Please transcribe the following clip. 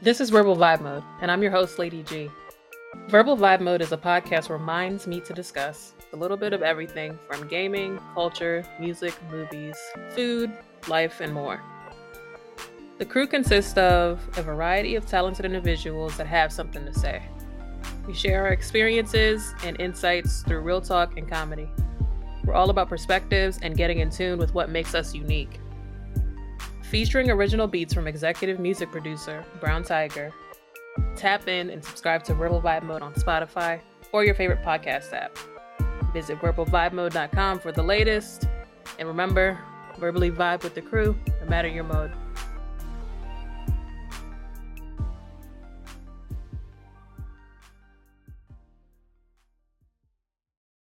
This is Verbal Vibe Mode, and I'm your host, Lady G. Verbal Vibe Mode is a podcast where minds meet to discuss a little bit of everything from gaming, culture, music, movies, food, life, and more. The crew consists of a variety of talented individuals that have something to say. We share our experiences and insights through real talk and comedy. We're all about perspectives and getting in tune with what makes us unique. Featuring original beats from executive music producer Brown Tiger. Tap in and subscribe to Verbal Vibe Mode on Spotify or your favorite podcast app. Visit verbalvibemode.com for the latest. And remember, verbally vibe with the crew, no matter your mode.